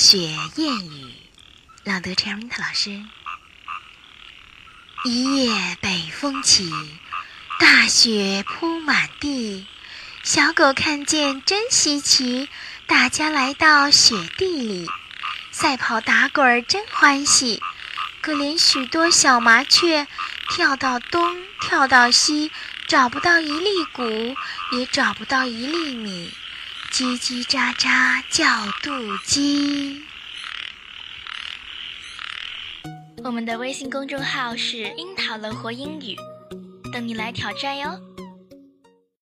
雪燕语，朗读陈瑞特老师。一夜北风起，大雪铺满地。小狗看见真稀奇，大家来到雪地里，赛跑打滚儿真欢喜。可怜许多小麻雀，跳到东，跳到西，找不到一粒谷，也找不到一粒米。叽叽喳喳叫肚鸡。我们的微信公众号是“樱桃乐活英语”，等你来挑战哟。